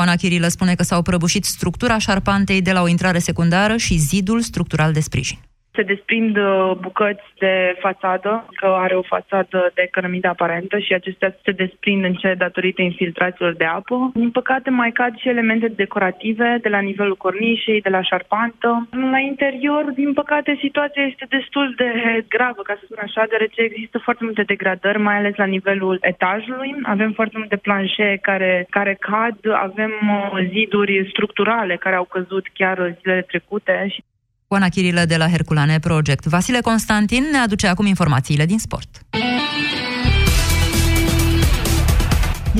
Oana Chirilă spune că s-au prăbușit structura șarpantei de la o intrare secundară și zidul structural de sprijin se desprind uh, bucăți de fațadă, că are o fațadă de cărămidă aparentă și acestea se desprind în cele datorită infiltrațiilor de apă. Din păcate mai cad și elemente decorative de la nivelul cornișei, de la șarpantă. La interior, din păcate, situația este destul de gravă, ca să spun așa, deoarece există foarte multe degradări, mai ales la nivelul etajului. Avem foarte multe planșe care, care cad, avem uh, ziduri structurale care au căzut chiar zilele trecute și Oana Chirilă de la Herculane Project. Vasile Constantin ne aduce acum informațiile din sport.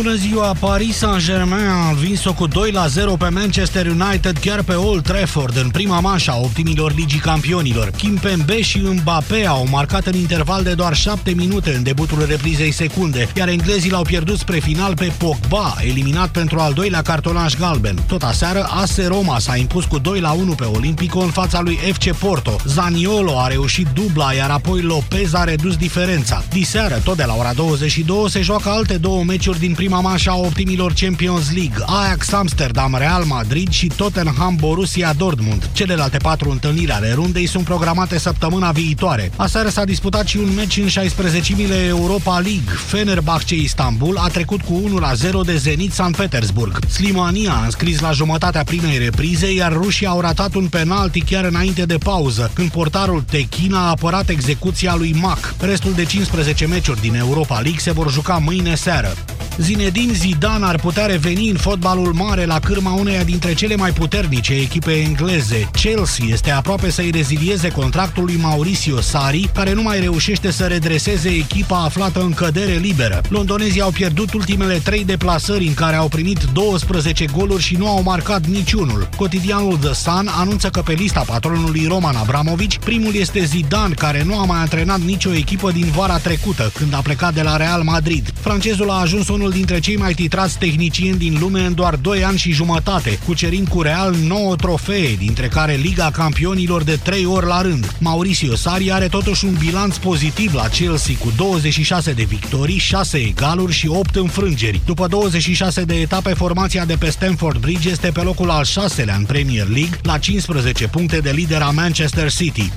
Bună ziua! Paris Saint-Germain a învins-o cu 2 la 0 pe Manchester United chiar pe Old Trafford în prima manșă a optimilor Ligii Campionilor. Kim Pembe și Mbappé au marcat în interval de doar 7 minute în debutul reprizei secunde, iar englezii l-au pierdut spre final pe Pogba, eliminat pentru al doilea cartonaș galben. Tot aseară, AS Roma s-a impus cu 2 la 1 pe Olimpico în fața lui FC Porto. Zaniolo a reușit dubla, iar apoi Lopez a redus diferența. Diseară, tot de la ora 22, se joacă alte două meciuri din prima manșă a optimilor Champions League, Ajax Amsterdam, Real Madrid și Tottenham Borussia Dortmund. Celelalte patru întâlniri ale rundei sunt programate săptămâna viitoare. Aseară s-a disputat și un meci în 16 mile Europa League. Fenerbahce Istanbul a trecut cu 1-0 de Zenit San Petersburg. Slimania a înscris la jumătatea primei reprize, iar rușii au ratat un penalti chiar înainte de pauză, când portarul Techina a apărat execuția lui Mac. Restul de 15 meciuri din Europa League se vor juca mâine seară. Zinedine Zidane ar putea reveni în fotbalul mare la cârma uneia dintre cele mai puternice echipe engleze. Chelsea este aproape să-i rezilieze contractul lui Mauricio Sari, care nu mai reușește să redreseze echipa aflată în cădere liberă. Londonezii au pierdut ultimele trei deplasări în care au primit 12 goluri și nu au marcat niciunul. Cotidianul The Sun anunță că pe lista patronului Roman Abramovici, primul este Zidane, care nu a mai antrenat nicio echipă din vara trecută, când a plecat de la Real Madrid. Francezul a ajuns unul dintre cei mai titrați tehnicieni din lume în doar 2 ani și jumătate, cucerind cu Real 9 trofee, dintre care Liga Campionilor de 3 ori la rând. Mauricio Sarri are totuși un bilanț pozitiv la Chelsea cu 26 de victorii, 6 egaluri și 8 înfrângeri. După 26 de etape, formația de pe Stamford Bridge este pe locul al șaselea în Premier League, la 15 puncte de lider a Manchester City.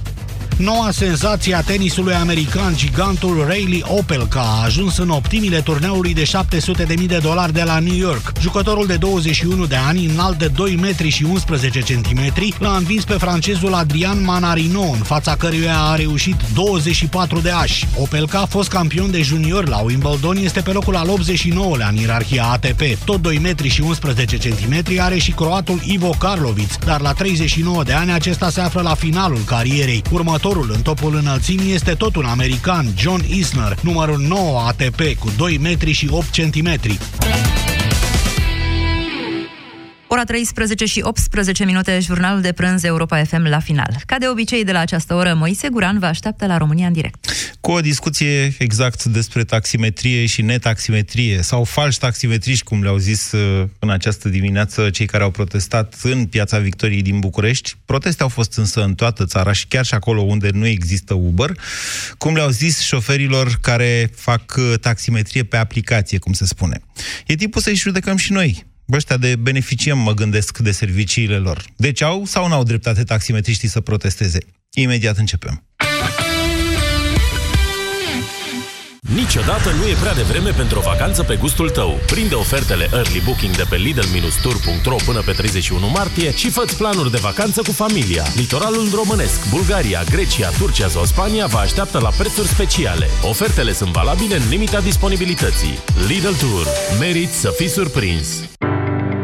Noua senzație a tenisului american, gigantul Rayleigh Opelka, a ajuns în optimile turneului de 700.000 de dolari de la New York. Jucătorul de 21 de ani, înalt de 2 metri și 11 cm, l-a învins pe francezul Adrian Manarino, în fața căruia a reușit 24 de ași. Opelka, a fost campion de junior la Wimbledon, este pe locul al 89-lea în ierarhia ATP. Tot 2 metri și 11 cm are și croatul Ivo Karlovic, dar la 39 de ani acesta se află la finalul carierei. Următorul Următorul în topul înălțimii este tot un american, John Isner, numărul 9 ATP cu 2 metri și 8 centimetri. Ora 13 și 18 minute, jurnalul de prânz Europa FM la final. Ca de obicei de la această oră, Moise Guran vă așteaptă la România în direct. Cu o discuție exact despre taximetrie și netaximetrie, sau falși taximetriști, cum le-au zis uh, în această dimineață cei care au protestat în Piața Victoriei din București. Proteste au fost însă în toată țara și chiar și acolo unde nu există Uber, cum le-au zis șoferilor care fac uh, taximetrie pe aplicație, cum se spune. E timpul să-i judecăm și noi ăștia de beneficiem, mă gândesc, de serviciile lor. Deci au sau nu au dreptate taximetriștii să protesteze? Imediat începem. Niciodată nu e prea devreme pentru o vacanță pe gustul tău. Prinde ofertele Early Booking de pe Lidl-Tour.ro până pe 31 martie și fă planuri de vacanță cu familia. Litoralul românesc, Bulgaria, Grecia, Turcia sau Spania vă așteaptă la prețuri speciale. Ofertele sunt valabile în limita disponibilității. Lidl Tour. Merit să fii surprins!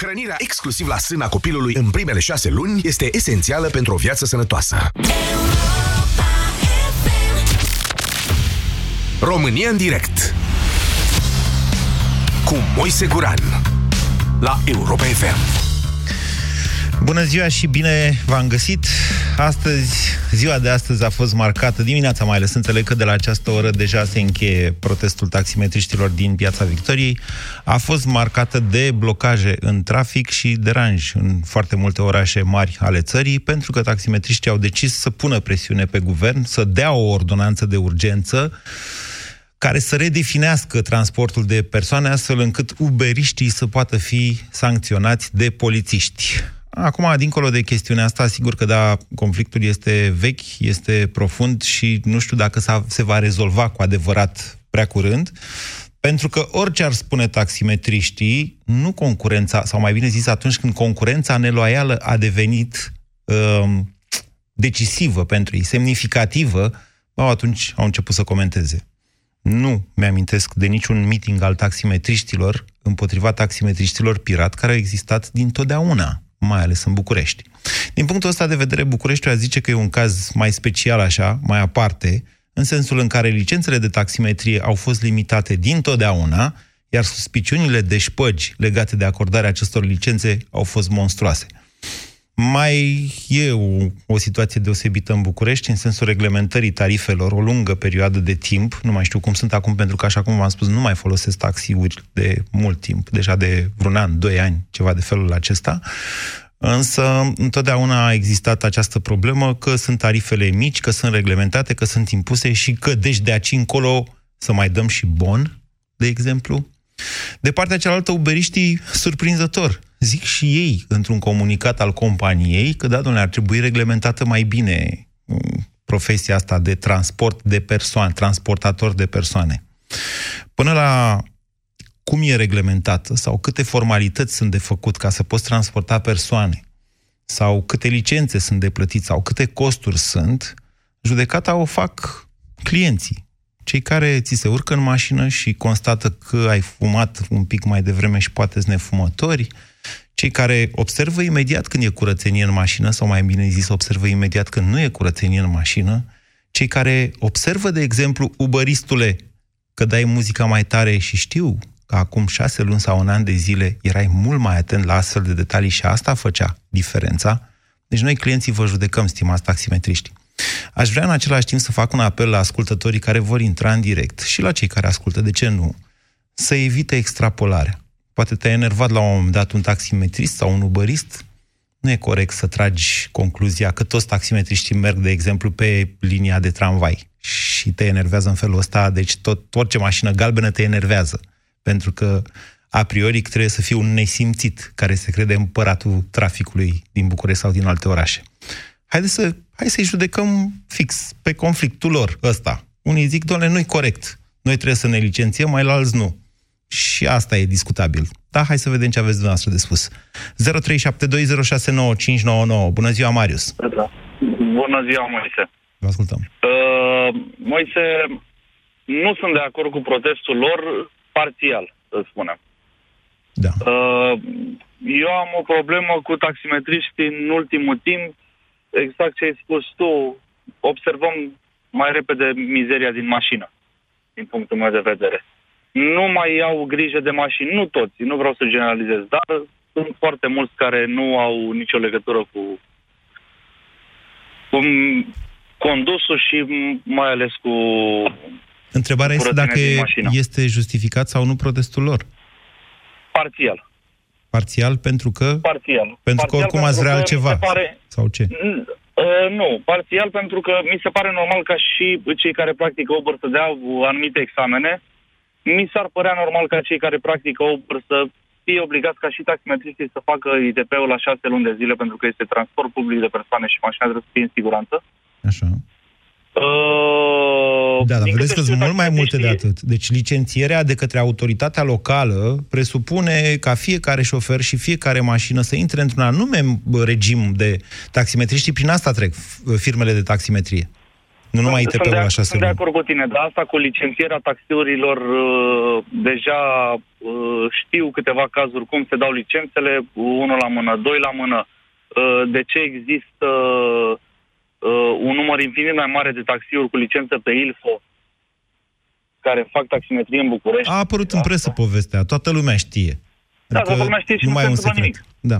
Hrănirea exclusiv la sâna copilului în primele șase luni este esențială pentru o viață sănătoasă. România în direct cu Moise Guran la Europa FM. Bună ziua și bine v-am găsit! astăzi, ziua de astăzi a fost marcată, dimineața mai ales, înțeleg că de la această oră deja se încheie protestul taximetriștilor din Piața Victoriei, a fost marcată de blocaje în trafic și deranj în foarte multe orașe mari ale țării, pentru că taximetriștii au decis să pună presiune pe guvern, să dea o ordonanță de urgență, care să redefinească transportul de persoane astfel încât uberiștii să poată fi sancționați de polițiști. Acum, dincolo de chestiunea asta, sigur că da, conflictul este vechi, este profund și nu știu dacă se va rezolva cu adevărat prea curând, pentru că orice ar spune taximetriștii, nu concurența, sau mai bine zis, atunci când concurența neloială a devenit uh, decisivă pentru ei, semnificativă, au, atunci au început să comenteze. Nu mi-amintesc de niciun meeting al taximetriștilor împotriva taximetriștilor pirat care au existat dintotdeauna mai ales în București. Din punctul ăsta de vedere, Bucureștiul zice că e un caz mai special așa, mai aparte, în sensul în care licențele de taximetrie au fost limitate dintotdeauna, iar suspiciunile de șpăgi legate de acordarea acestor licențe au fost monstruoase. Mai e o, o situație deosebită în București, în sensul reglementării tarifelor, o lungă perioadă de timp. Nu mai știu cum sunt acum, pentru că, așa cum v-am spus, nu mai folosesc taxiuri de mult timp, deja de vreun an, doi ani, ceva de felul acesta. Însă, întotdeauna a existat această problemă că sunt tarifele mici, că sunt reglementate, că sunt impuse și că, deci, de aici încolo să mai dăm și bon, de exemplu. De partea cealaltă, uberiștii, surprinzător, zic și ei, într-un comunicat al companiei, că, da, domnule, ar trebui reglementată mai bine mm, profesia asta de transport de persoane, transportator de persoane. Până la cum e reglementată sau câte formalități sunt de făcut ca să poți transporta persoane sau câte licențe sunt de plătit sau câte costuri sunt, judecata o fac clienții. Cei care ți se urcă în mașină și constată că ai fumat un pic mai devreme și poate nefumători, cei care observă imediat când e curățenie în mașină, sau mai bine zis, observă imediat când nu e curățenie în mașină, cei care observă, de exemplu, ubăristule, că dai muzica mai tare și știu că acum șase luni sau un an de zile erai mult mai atent la astfel de detalii și asta făcea diferența. Deci noi clienții vă judecăm, stimați taximetriști. Aș vrea în același timp să fac un apel la ascultătorii care vor intra în direct și la cei care ascultă, de ce nu, să evite extrapolarea. Poate te-ai enervat la un moment dat un taximetrist sau un uberist. Nu e corect să tragi concluzia că toți taximetriștii merg, de exemplu, pe linia de tramvai și te enervează în felul ăsta, deci tot, orice mașină galbenă te enervează. Pentru că a priori trebuie să fie un nesimțit care se crede împăratul traficului din București sau din alte orașe. Haideți să, hai să-i judecăm fix pe conflictul lor ăsta. Unii zic, doamne, nu-i corect. Noi trebuie să ne licențiem, mai la alți nu. Și asta e discutabil. Da, hai să vedem ce aveți dumneavoastră de spus. 0372069599. Bună ziua, Marius! Da. Bună ziua, Moise! Vă ascultăm. Uh, Moise, nu sunt de acord cu protestul lor parțial, să spunem. Da. Uh, eu am o problemă cu taximetriștii în ultimul timp, exact ce ai spus tu, observăm mai repede mizeria din mașină, din punctul meu de vedere nu mai iau grijă de mașini. Nu toți, nu vreau să generalizez, dar sunt foarte mulți care nu au nicio legătură cu, cu condusul și mai ales cu Întrebarea este dacă este justificat sau nu protestul lor. Parțial. Parțial pentru că? Parțial. Pentru că oricum ați vrea altceva. Pare... Sau ce? Uh, nu, parțial pentru că mi se pare normal ca și cei care practică Uber să dea anumite examene mi s-ar părea normal ca cei care practică Uber să fie obligați ca și taximetriștii să facă ITP-ul la șase luni de zile pentru că este transport public de persoane și mașina trebuie să fie în siguranță. Așa. Uh, da, dar vedeți că sunt mult mai multe de atât. Deci licențierea de către autoritatea locală presupune ca fiecare șofer și fiecare mașină să intre într-un anume regim de taximetriști. Prin asta trec firmele de taximetrie. Nu numai ITP-ul așa Sunt de acord cu tine, dar asta cu licențierea taxiurilor, uh, deja uh, știu câteva cazuri cum se dau licențele, unul la mână, doi la mână. Uh, de ce există uh, un număr infinit mai mare de taxiuri cu licență pe ILFO care fac taximetrie în București? A apărut în presă povestea, toată lumea știe. Da, toată lumea știe și nu, mai se e un întâmplă secret. nimic. Da.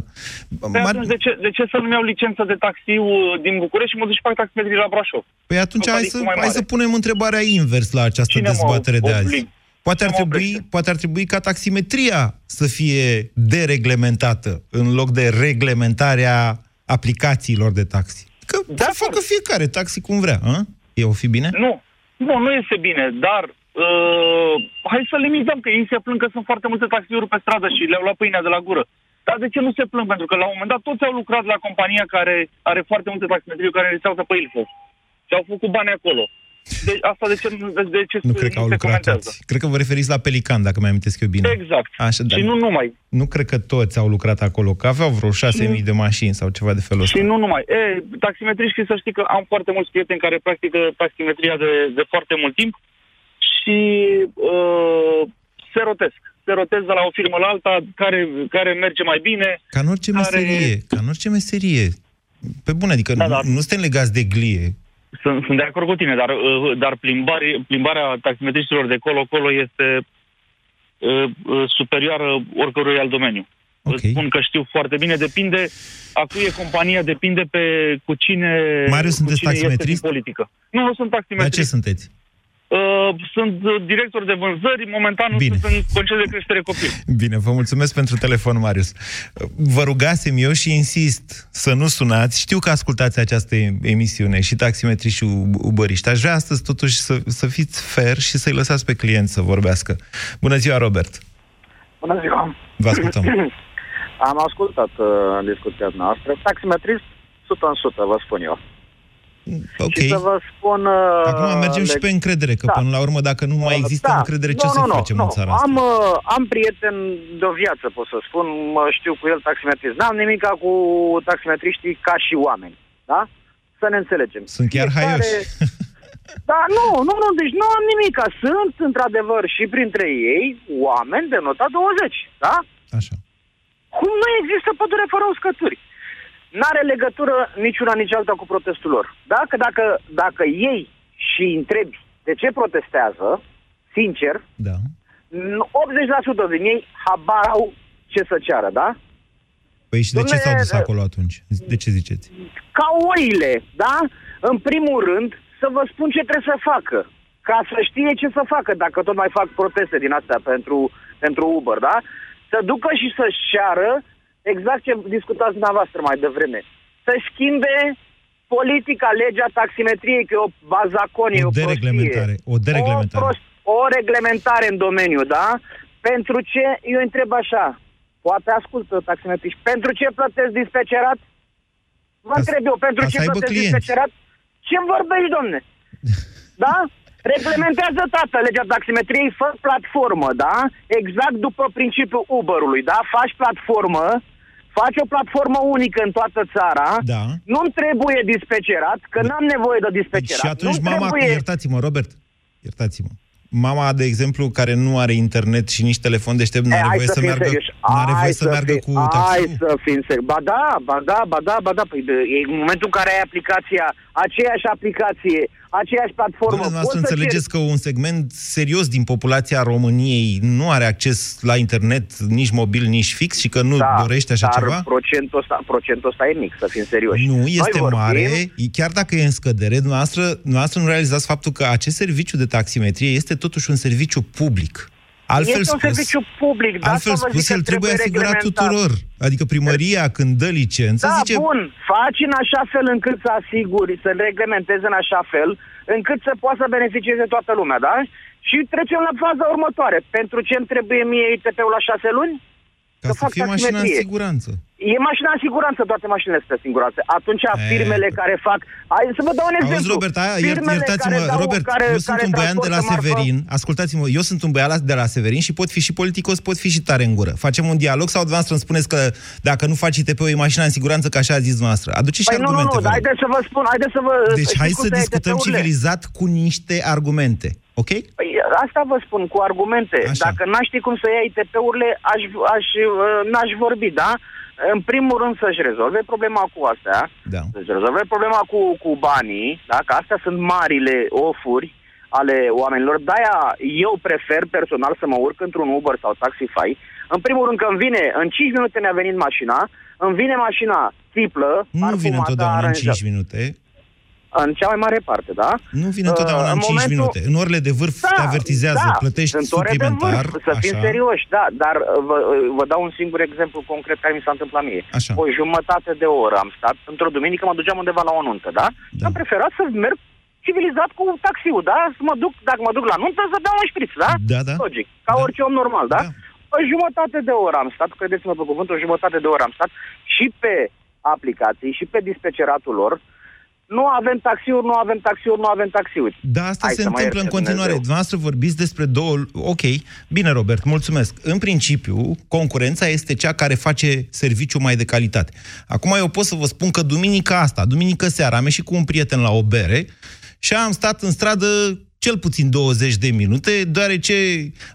Păi Mar- atunci de ce, de ce să nu-mi iau licență de taxiu uh, din București și mă duc și fac taximetrie la Brașov? Păi atunci Cu hai tariful să, mai hai mare. să punem întrebarea invers la această Cine mă dezbatere de azi. oblig? Poate ar, Cine mă trebui, oprește? poate ar trebui ca taximetria să fie dereglementată în loc de reglementarea aplicațiilor de taxi. Că Da, să facă fiecare taxi cum vrea. A? E o fi bine? Nu, nu, nu este bine, dar uh, hai să limităm, că ei se plâng că sunt foarte multe taxiuri pe stradă și le-au luat pâinea de la gură. Dar de ce nu se plâng? Pentru că la un moment dat toți au lucrat la compania care are foarte multe taximetrii care rețează pe Ilfov. Și au făcut bani acolo. De, asta de ce, de, de ce Nu cred că au se lucrat comentează? toți. Cred că vă referiți la Pelican, dacă mi-am amintesc eu bine. Exact. Așa, dar Și nu numai. nu cred că toți au lucrat acolo, că aveau vreo 6.000 de mașini sau ceva de felul ăsta. Și nu numai. E, taximetriști, să știi că am foarte mulți prieteni care practică taximetria de, de foarte mult timp și uh, se rotesc. Se rotesc de la o firmă la alta, care, care merge mai bine. Ca în orice care- meserie, ca în orice meserie. Pe bune, adică Da, nu, da. nu suntem legați de glie. Sunt, sunt de acord cu tine, dar, uh, dar plimbare, plimbarea taximetriștilor de colo-colo este uh, uh, superioară oricărui alt domeniu. Ok. Îți spun că știu foarte bine, depinde a cui e compania, depinde pe cu cine, Marius, cu sunteți cine este din taximetrist? politică. Nu, nu sunt Dar ce taximetrist. sunteți? Uh, sunt uh, director de vânzări, momentan nu Bine. sunt în concediu de creștere copil. Bine, vă mulțumesc pentru telefon, Marius. Vă rugasem eu și insist să nu sunați. Știu că ascultați această emisiune și taximetrii și ubăriști. Aș vrea astăzi totuși să, să fiți fair și să-i lăsați pe client să vorbească. Bună ziua, Robert! Bună ziua! Vă ascultăm. Am ascultat uh, discuția noastră. Taximetrist 100%, vă spun eu. Ok. Și să vă spun... Uh, Acum mergem și leg- pe încredere, că Da. până la urmă, dacă nu mai există da. încredere, ce nu, să nu, nu, facem nu. în țara asta? Am, uh, am prieten de o viață, pot să spun, mă știu cu el taximetrist. N-am nimic cu taximetriștii ca și oameni, da? Să ne înțelegem. Sunt chiar Fiecare- haioși. Da, nu, nu, nu, deci nu am nimic. Sunt, într-adevăr, și printre ei oameni de nota 20, da? Așa. Cum nu există pădure fără uscături? N-are legătură niciuna nici alta cu protestul lor. Da? Că dacă, dacă ei și întrebi de ce protestează, sincer, Da. 80% din ei habar au ce să ceară, da? Păi și de ce Dom'le, s-au dus acolo atunci? De ce ziceți? Ca oile, da? În primul rând, să vă spun ce trebuie să facă. Ca să știe ce să facă, dacă tot mai fac proteste din astea pentru, pentru Uber, da? Să ducă și să-și ceară exact ce discutați dumneavoastră mai devreme. Să schimbe politica, legea taximetriei, că e o bazaconie, O o, dereglementare, prostie. o dereglementare. O, prost, o reglementare în domeniu, da? Pentru ce, eu întreb așa, poate ascultă taximetriști, pentru ce plătesc dispecerat? Vă Ca să- întreb eu, pentru ca să ce aibă plătesc clienți. dispecerat? Ce-mi vorbești, domne? Da? Reglementează, tată, legea taximetriei, fă platformă, da? Exact după principiul Uber-ului, da? Faci platformă, faci o platformă unică în toată țara, Da. nu-mi trebuie dispecerat, că n-am nevoie de dispecerat. Și atunci Nu-mi mama, trebuie... iertați-mă, Robert, iertați-mă. Mama, de exemplu, care nu are internet și nici telefon deștept, nu E, are hai voie să, fim meargă, serioși. nu are voie Hai să meargă fim- cu Hai taxiul? să fim serios. Ba da, ba da, ba da, ba da. Păi de, e în momentul în care ai aplicația, aceeași aplicație, aceeași platformă. Domnule, dumneavoastră poți să înțelegeți că un segment serios din populația României nu are acces la internet nici mobil, nici fix și că nu da, dorește așa dar ceva? Procentul ăsta, procentul ăsta e mic, să fim serioși. Nu, Noi este vorbim- mare, chiar dacă e în scădere, dumneavoastră, dumneavoastră nu realizați faptul că acest serviciu de taximetrie este totuși un serviciu public. Altfel este un spus, serviciu public, da, altfel să vă spus zic că el trebuie asigurat reglementat. tuturor. Adică primăria, când dă licență, Da, zice... bun, faci în așa fel încât să asiguri, să reglementezi în așa fel, încât să poată să beneficieze toată lumea, da? Și trecem la faza următoare. Pentru ce îmi trebuie mie ITP-ul la șase luni? Ca Că să fac fie mașina în taximetrie. siguranță. E mașina în siguranță, toate mașinile sunt în siguranță. Atunci firmele care fac... Hai să vă dau un exemplu. Auzi, Robert, aia, iert, Firmele iertați-mă, care dau- Robert, care, eu sunt care un băian de la transportă marfă- Severin, ascultați-mă, eu sunt un băiat la- de la Severin și pot fi și politicos, pot fi și tare în gură. Facem un dialog sau dumneavoastră îmi spuneți că dacă nu faci ITP-ul e mașina în siguranță, că așa a zis noastră. Aduceți și Păi nu, nu, argumente. nu, vă dar rog. haideți să vă spun, haideți să vă... Deci știți hai cum să se ia discutăm ITP-urile? civilizat cu niște argumente. Ok? Păi asta vă spun, cu argumente. Așa. Dacă n-aș ști cum să ia ITP-urile, aș, aș, uh, n-aș vorbi, da? În primul rând să-și rezolve problema cu astea, Da. să-și rezolve problema cu, cu banii, da? Că astea sunt marile ofuri ale oamenilor. De-aia eu prefer personal să mă urc într-un Uber sau Taxify În primul rând că îmi vine, în 5 minute ne-a venit mașina, îmi vine mașina triplă, Nu vine întotdeauna în 5 minute. În cea mai mare parte, da? Nu vine întotdeauna Uh, în 5 momentul- minute. În orele de vârf te avertizează, da, plătești sunt ore de suplimentar. vârf, să fim așa. serioși, da, dar uh, vă, uh, vă dau un singur exemplu concret care mi s-a întâmplat mie. Așa. O jumătate de oră am stat, într-o duminică mă duceam undeva la o nuntă, da? Da. Am preferat să merg civilizat cu taxiul, da? Să mă duc, dacă mă duc la nuntă, să beau un șpriț, da? Da, da. Logic, ca Da. orice om normal, da? Da. O jumătate de oră am stat, credeți-mă pe cuvânt, o jumătate de oră am stat și pe aplicații și pe dispeceratul lor. Nu avem taxiuri, nu avem taxiuri, nu avem taxiuri. Da, asta Hai se să mă întâmplă în ierte continuare. Dumnezeu. Dumneavoastră vorbiți despre două... Ok, bine, Robert, mulțumesc. În principiu, concurența este cea care face serviciu mai de calitate. Acum eu pot să vă spun că duminica asta, duminică seara, am ieșit cu un prieten la o bere și am stat în stradă cel puțin 20 de minute, deoarece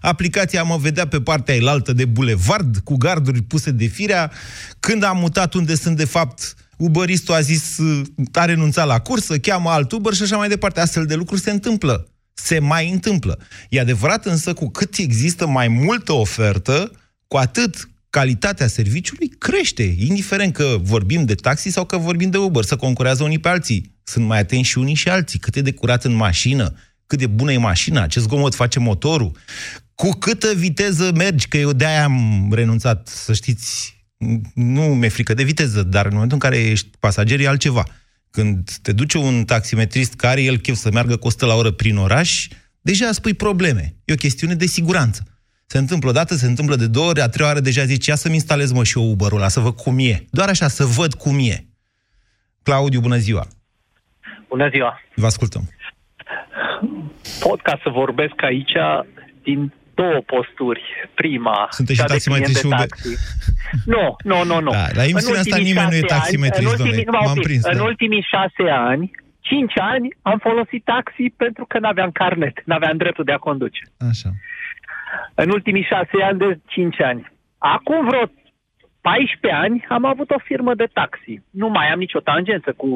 aplicația mă vedea pe partea elaltă de bulevard, cu garduri puse de firea. Când am mutat unde sunt de fapt, Uberistul a zis, a renunțat la cursă, cheamă alt Uber și așa mai departe. Astfel de lucruri se întâmplă. Se mai întâmplă. E adevărat însă, cu cât există mai multă ofertă, cu atât calitatea serviciului crește, indiferent că vorbim de taxi sau că vorbim de Uber, să concurează unii pe alții. Sunt mai atenți și unii și alții. Cât e de curat în mașină, cât de bună e mașina, ce zgomot face motorul, cu câtă viteză mergi, că eu de-aia am renunțat, să știți, nu mi-e frică de viteză, dar în momentul în care ești pasager e altceva. Când te duce un taximetrist care el chef să meargă cu 100 la oră prin oraș, deja spui probleme. E o chestiune de siguranță. Se întâmplă o dată, se întâmplă de două ori, a treia oară deja zici, ia să-mi instalez mă și eu Uber-ul ăla, să văd cum e. Doar așa, să văd cum e. Claudiu, bună ziua! Bună ziua! Vă ascultăm. Pot ca să vorbesc aici din două posturi. Prima, Sunteți cea și de taximetrist client de și taxi. Nu, nu, nu, nu. Da, la emisiunea În asta ultimii nimeni nu e șase ani- taximetrist, în ultimii, domnule. numai un M-am pic, prins, În da. ultimii șase ani, cinci ani, am folosit taxi pentru că n-aveam carnet, n-aveam dreptul de a conduce. Așa. În ultimii șase ani de cinci ani. Acum vreo 14 ani am avut o firmă de taxi. Nu mai am nicio tangență cu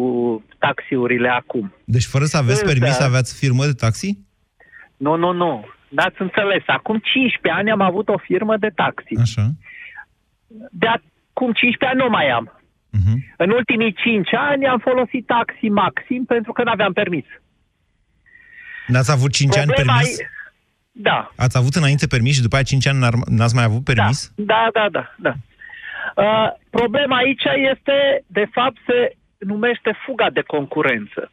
taxiurile acum. Deci fără să aveți Însă- permis, aveați firmă de taxi? Nu, nu, nu. N-ați înțeles. Acum 15 ani am avut o firmă de taxi. Așa. De acum 15 ani nu mai am. Uh-huh. În ultimii 5 ani am folosit taxi maxim pentru că nu aveam permis. N-ați avut 5 ani Problema permis? e- Da, Ați avut înainte permis și după aia 5 ani n-ar- n-ați mai avut permis? da, da, da. da. Uh, problema aici este, de fapt, se numește fuga de concurență.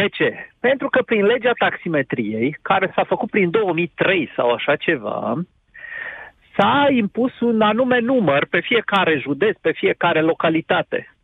De ce? Pentru că prin legea taximetriei, care s-a făcut prin 2003 sau așa ceva, s-a impus un anume număr pe fiecare județ, pe fiecare localitate.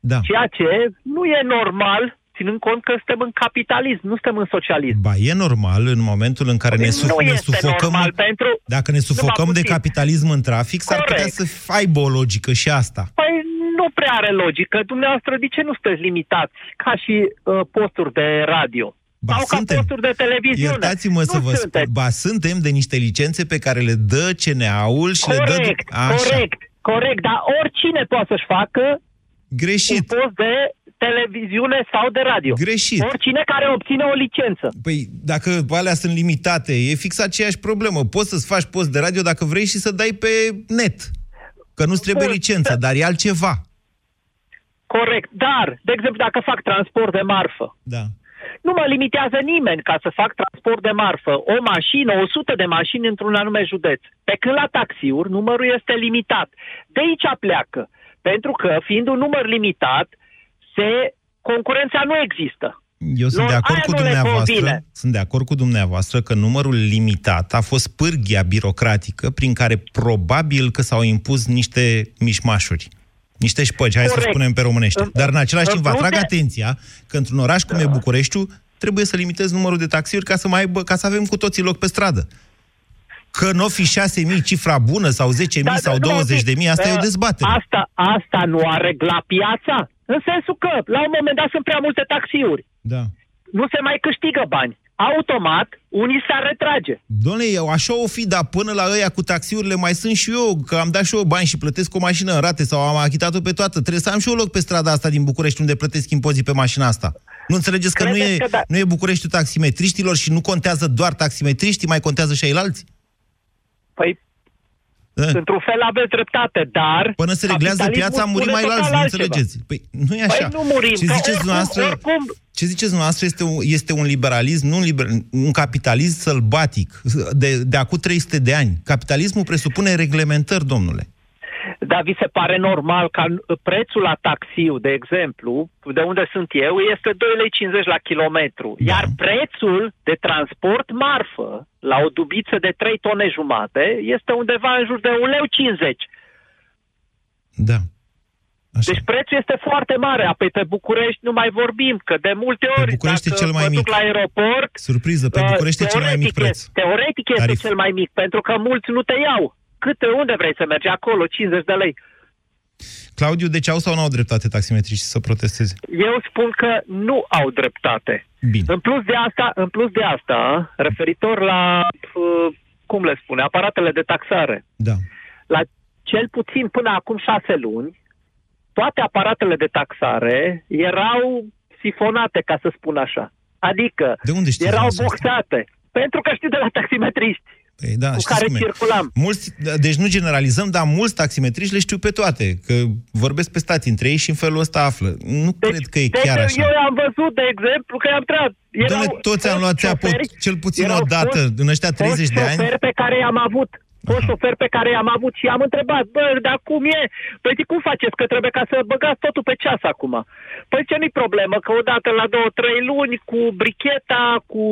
Da. Ceea ce nu e normal, ținând cont că suntem în capitalism, nu suntem în socialism. Ba, e normal în momentul în care ne, nu suf- ne este sufocăm... normal pentru... Dacă ne sufocăm de puțin. capitalism în trafic, s-ar putea Corect. să aibă o logică și asta. Păi nu prea are logică. Dumneavoastră, de ce nu sunteți limitați ca și uh, posturi de radio? Ba, sau ca suntem. posturi de televiziune? Iertați-mă nu să vă spun. sunteți. Ba, suntem de niște licențe pe care le dă CNA-ul și le dă... Corect, Așa. corect, corect. Dar oricine poate să-și facă Greșit. un post de televiziune sau de radio. Greșit. Oricine care obține o licență. Păi, dacă alea sunt limitate, e fix aceeași problemă. Poți să-ți faci post de radio dacă vrei și să dai pe net. Că nu-ți trebuie Bun. licență, dar e altceva. Corect. Dar, de exemplu, dacă fac transport de marfă, Da. nu mă limitează nimeni ca să fac transport de marfă. O mașină, 100 de mașini într-un anume județ. Pe când la taxiuri, numărul este limitat. De aici pleacă. Pentru că, fiind un număr limitat, se concurența nu există. Eu sunt Lor de acord aia cu nu le dumneavoastră. convine. Sunt de acord cu dumneavoastră că numărul limitat a fost pârghia birocratică prin care probabil că s-au impus niște mișmașuri. Niște șpăgi, hai să Corect. spunem pe românește. În- Dar în același în timp vă plus atrag de- atenția că într-un oraș cum e Bucureștiul trebuie să limitezi numărul de taxiuri ca să mai aibă, ca să avem cu toții loc pe stradă. Că nu o fi 6.000 cifra bună sau 10.000 Da, sau da, nu, 20.000, asta e o uh, dezbatere. Asta, asta nu a reglat piața? În sensul că, la un moment dat, sunt prea multe taxiuri. Da. Nu se mai câștigă bani. Automat, unii s-ar retrage. Doamne, eu așa o fi, dar până la ăia cu taxiurile mai sunt și eu, că am dat și eu bani și plătesc o mașină în rate sau am achitat-o pe toată. Trebuie să am și eu loc pe strada asta din București unde plătesc impozit pe mașina asta. Nu înțelegeți că nu Credeți e, că da. nu e Bucureștiul taximetriștilor și nu contează doar taximetriștii, mai contează și ceilalți? Păi, Da. Într-un fel aveți dreptate, dar... Până se reglează capitalismul piața, murim spune mai la total alții, nu altceva. înțelegeți. Păi nu e așa. Păi nu murim, Ce că ziceți oricum- dumneavoastră, oricum- ce ziceți dumneavoastră este un, este un liberalism, nu un, liber, un capitalism sălbatic, de, de acum 300 de ani. Capitalismul presupune reglementări, domnule. Dar vi se pare normal ca prețul la taxiu, de exemplu, de unde sunt eu, este 2,50 lei la kilometru. Da. Iar prețul de transport marfă la o dubiță de 3 tone jumate este undeva în jur de 1,50 lei. Da. Așa. Deci prețul este foarte mare. Apoi pe București nu mai vorbim, că de multe ori București e dacă cel mai mă duc mic. la aeroport... Surpriză, pe uh, București e cel mai mic teoretic preț. este- Teoretic este Tarif. cel mai mic, pentru că mulți nu te iau. Câte, unde vrei să mergi? Acolo, 50 de lei. Claudiu, deci au sau nu au dreptate taximetriști să protesteze? Eu spun că nu au dreptate. Bine. În plus de asta, în plus de asta, referitor la, uh, cum le spune, aparatele de taxare, Da. la cel puțin până acum șase luni, toate aparatele de taxare erau sifonate, ca să spun așa. Adică De unde știți erau dumneavoastră asta? boxate. Pentru că știu de la taximetriști Păi da, cu știți care cum e. circulam. Mulți, deci nu generalizăm, dar mulți taximetriști le știu pe toate, că vorbesc pe stat între ei și în felul ăsta află. Nu cred că e Deci chiar așa. eu am văzut, de exemplu, că i-am tras. Doamne, toți am luat țeapă, șoferi- cel puțin erau o dată, foști- în ăștia 30 de foști ani. șoferi pe care i-am avut. Fost șofer pe care i-am avut și am întrebat, bă, dar cum e? Păi zic, cum faceți? Că trebuie ca să băgați totul pe ceas acum. Păi ce nu-i problemă, că odată la două, trei luni, cu bricheta, cu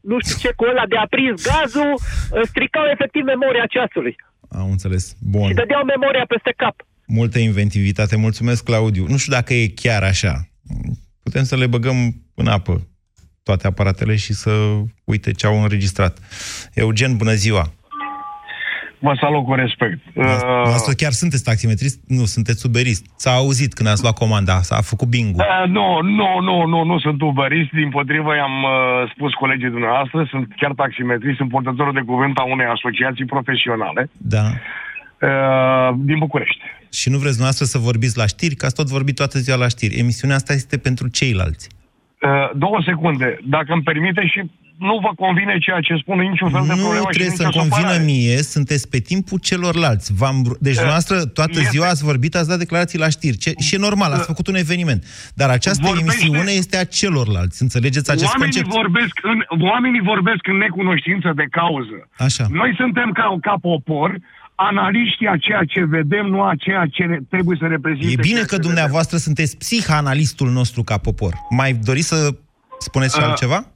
nu știu ce, cu ăla de aprins gazul, stricau efectiv memoria ceasului. Am înțeles. Bun. Și dădeau memoria peste cap. Multă inventivitate. Mulțumesc, Claudiu. Nu știu dacă e chiar așa. Putem să le băgăm în apă toate aparatele și să uite ce au înregistrat. Eugen, bună ziua! Vă salut cu respect. Uh, Asta chiar sunteți taximetrist? Nu, sunteți uberist. S-a auzit când ați luat comanda, s-a făcut bingo. Uh, nu, nu, nu, nu, nu sunt uberist, din potrivă i-am uh, spus colegii dumneavoastră, sunt chiar taximetrist, sunt portătorul de cuvânt a unei asociații profesionale Da. uh, din București. Și nu vreți dumneavoastră să vorbiți la știri, că ați tot vorbit toată ziua la știri. Emisiunea asta este pentru ceilalți. Uh, două secunde, dacă îmi permite și nu vă convine ceea ce spun, niciun fel de Nu problemă trebuie și să-mi nicio convină supărare. mie, sunteți pe timpul celorlalți. V-am... Deci, Uh, dumneavoastră, toată este- ziua ați vorbit, ați dat declarații la știri. Ce... Și e normal, ați făcut un eveniment. Dar această Vorbește- emisiune este a celorlalți. Înțelegeți acest Oamenii concept? vorbesc, în, oamenii vorbesc în necunoștință de cauză. Așa. Noi suntem ca, ca popor, analiștii a ceea ce vedem, nu a ceea ce re- trebuie să reprezinte. E bine ceea că ce dumneavoastră sunteți psihanalistul nostru ca popor. Mai doriți să spuneți și Uh, altceva?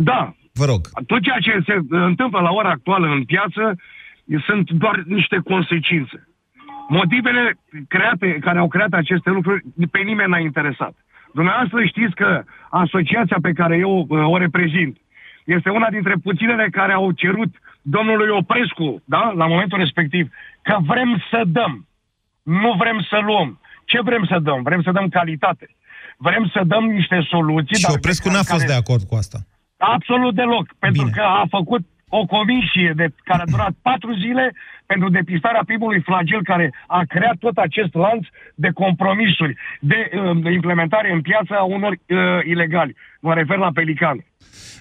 Da. Vă rog. Tot ceea ce se întâmplă la ora actuală în piață sunt doar niște consecințe. Motivele create, care au creat aceste lucruri pe nimeni n-a interesat. Dumneavoastră știți că asociația pe care eu uh, o reprezint este una dintre puținele care au cerut domnului Oprescu, da, la momentul respectiv, că vrem să dăm, nu vrem să luăm. Ce vrem să dăm? Vrem să dăm calitate. Vrem să dăm niște soluții. Și dar Oprescu care- n-a fost care- de acord cu asta. Absolut deloc, pentru Bine. că a făcut o comisie de, care a durat patru zile pentru depistarea primului flagel care a creat tot acest lanț de compromisuri, de, uh, de implementare în piață a unor uh, ilegali. Mă refer la pelican.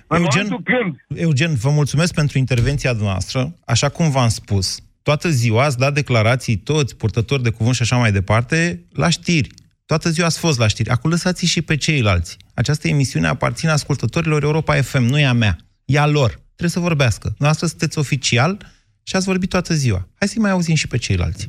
În Eugen, momentul când Eugen, vă mulțumesc pentru intervenția noastră. Așa cum v-am spus, toată ziua ați dat declarații toți, purtători de cuvânt și așa mai departe, la știri. Toată ziua ați fost la știri. Acum lăsați și pe ceilalți. Această emisiune aparține ascultătorilor Europa FM, nu e a mea. E a lor. Trebuie să vorbească. Noastră sunteți oficial și ați vorbit toată ziua. Hai să-i mai auzim și pe ceilalți.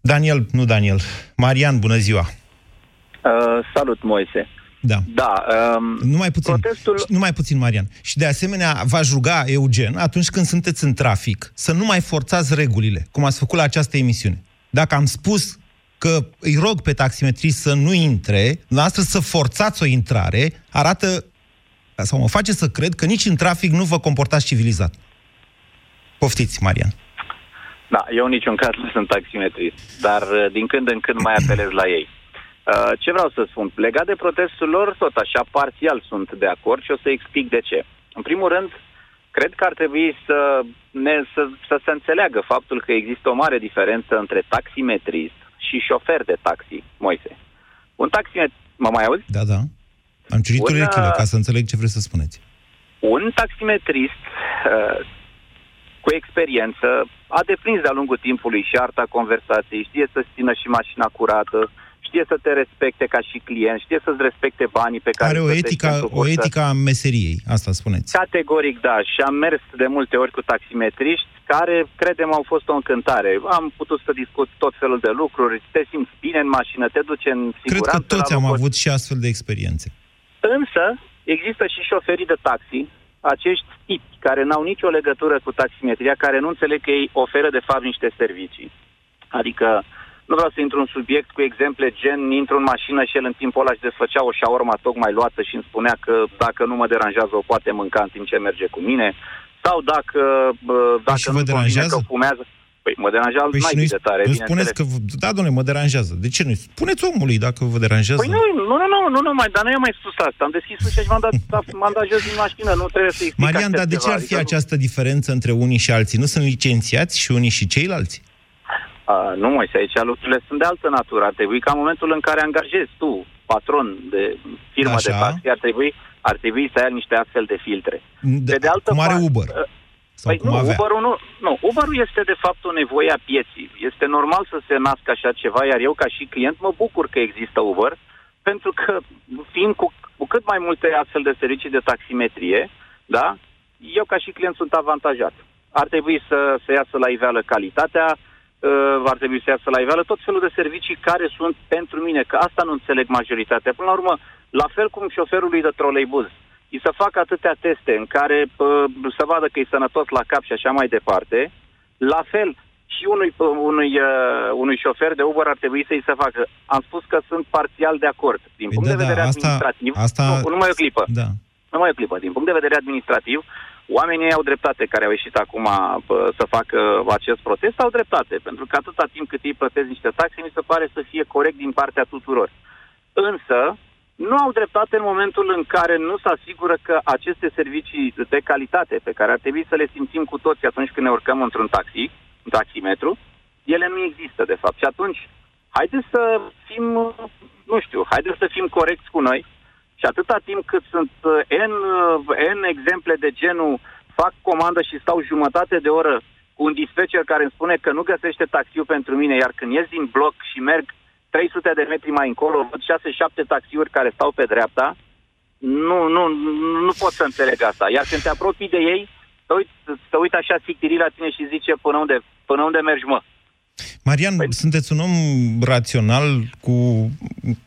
Daniel, nu Daniel. Marian, bună ziua. Uh, salut, Moise. Da. Da, um, Numai puțin, protestul... numai puțin, Marian. Și de asemenea, v-aș ruga, Eugen, atunci când sunteți în trafic, să nu mai forțați regulile, cum ați făcut la această emisiune. Dacă am spus că îi rog pe taximetrist să nu intre, noastră să forțați o intrare, arată sau mă face să cred că nici în trafic nu vă comportați civilizat. Poftiți, Marian. Da, eu în niciun caz nu sunt taximetrist, dar uh, din când în când mai apelez la ei. Uh, ce vreau să spun? Legat de protestul lor, tot așa, parțial sunt de acord și o să explic de ce. În primul rând, cred că ar trebui să, ne, să, să se înțeleagă faptul că există o mare diferență între taximetrist și șofer de taxi, Moise. Un taximetrist... Mă mai auzi? Da, da. Am ciurit Un, urechile uh, ca să înțeleg ce vreți să spuneți. Un taximetrist uh, cu experiență, a deprins de-a lungul timpului și arta conversației, știe să țină și mașina curată, știe să te respecte ca și client, știe să-ți respecte banii pe care Are îi o plătești etică, pentru o cursă. etică a meseriei, asta spuneți. Categoric da, și am mers de multe ori cu taximetriști care, credem, au fost o încântare. Am putut să discut tot felul de lucruri, te simți bine în mașină, te duce în Cred siguranță. că toți la am locuri. avut și astfel de experiențe. Însă, există și șoferii de taxi, acești tipi care n-au nicio legătură cu taximetria, care nu înțeleg că ei oferă de fapt niște servicii. Adică, nu vreau să intru în subiect cu exemple gen, intru în mașină și el în timpul ăla își desfăcea o șaorma tocmai luată și îmi spunea că dacă nu mă deranjează o poate mânca în timp ce merge cu mine, sau dacă, bă, dacă și vă nu convine deranjează? că fumează. Păi mă deranjează Păi mai și nu de tare, nu bineînțeles. spuneți că, da, domnule, mă deranjează. De ce nu? Spuneți omului dacă vă deranjează. Păi nu, nu, nu, nu, nu, nu, mai, dar nu i-am mai spus asta. Am deschis ușa și m-am dat, m-am dat jos din mașină, nu trebuie să explic Marian, așa dar de ce ceva, ar fi adică nu- această diferență între unii și alții? Nu sunt licențiați și unii și ceilalți? A, nu, mai aici lucrurile sunt de altă natură. Ar trebui ca în momentul în care angajezi tu, patron de firmă Așa. de taxi, ar trebui, ar trebui să ai niște astfel de filtre. De, Pe de altă cum are parte- Uber? Sau Păi cum nu, avea? Uber-ul nu, nu, Uber-ul este de fapt o nevoie a pieții. Este normal să se nască așa ceva, iar eu ca și client mă bucur că există Uber, pentru că fiind cu, cu cât mai multe astfel de servicii de taximetrie, da, eu ca și client sunt avantajat. Ar trebui să se iasă la iveală calitatea, uh, ar trebui să iasă la iveală tot felul de servicii care sunt pentru mine, că asta nu înțeleg majoritatea. Până la urmă, la fel cum șoferului de troleibuz, îi să facă atâtea teste în care uh, să vadă că e sănătos la cap și așa mai departe, la fel și unui, uh, unui, uh, unui șofer de Uber ar trebui să-i se facă. Am spus că sunt parțial de acord. Din punct da, de vedere da, asta- administrativ, asta- nu, numai o clipă. Da. Numai o clipă. Din punct de vedere administrativ, oamenii au dreptate care au ieșit acum bă, să facă acest protest, au dreptate. Pentru că atâta timp cât ei plătesc niște taxe, mi se pare să fie corect din partea tuturor. Însă, nu au dreptate în momentul în care nu se asigură că aceste servicii de calitate pe care ar trebui să le simțim cu toți atunci când ne urcăm într-un taxi, un taximetru, ele nu există de fapt. Și atunci, haideți să fim, nu știu, haideți să fim corecți cu noi și atâta timp cât sunt uh, N, uh, N exemple de genul fac comandă și stau jumătate de oră cu un dispatcher care îmi spune că nu găsește taxiul pentru mine, iar când ies din bloc și merg 300 de metri mai încolo, văd 6-7 taxiuri care stau pe dreapta, nu, nu, nu pot să înțeleg asta. Iar când te apropii de ei, te uit, te uit așa țictirii la tine și zice până unde, până unde mergi, mă. Marian, Păi- sunteți un om rațional, cu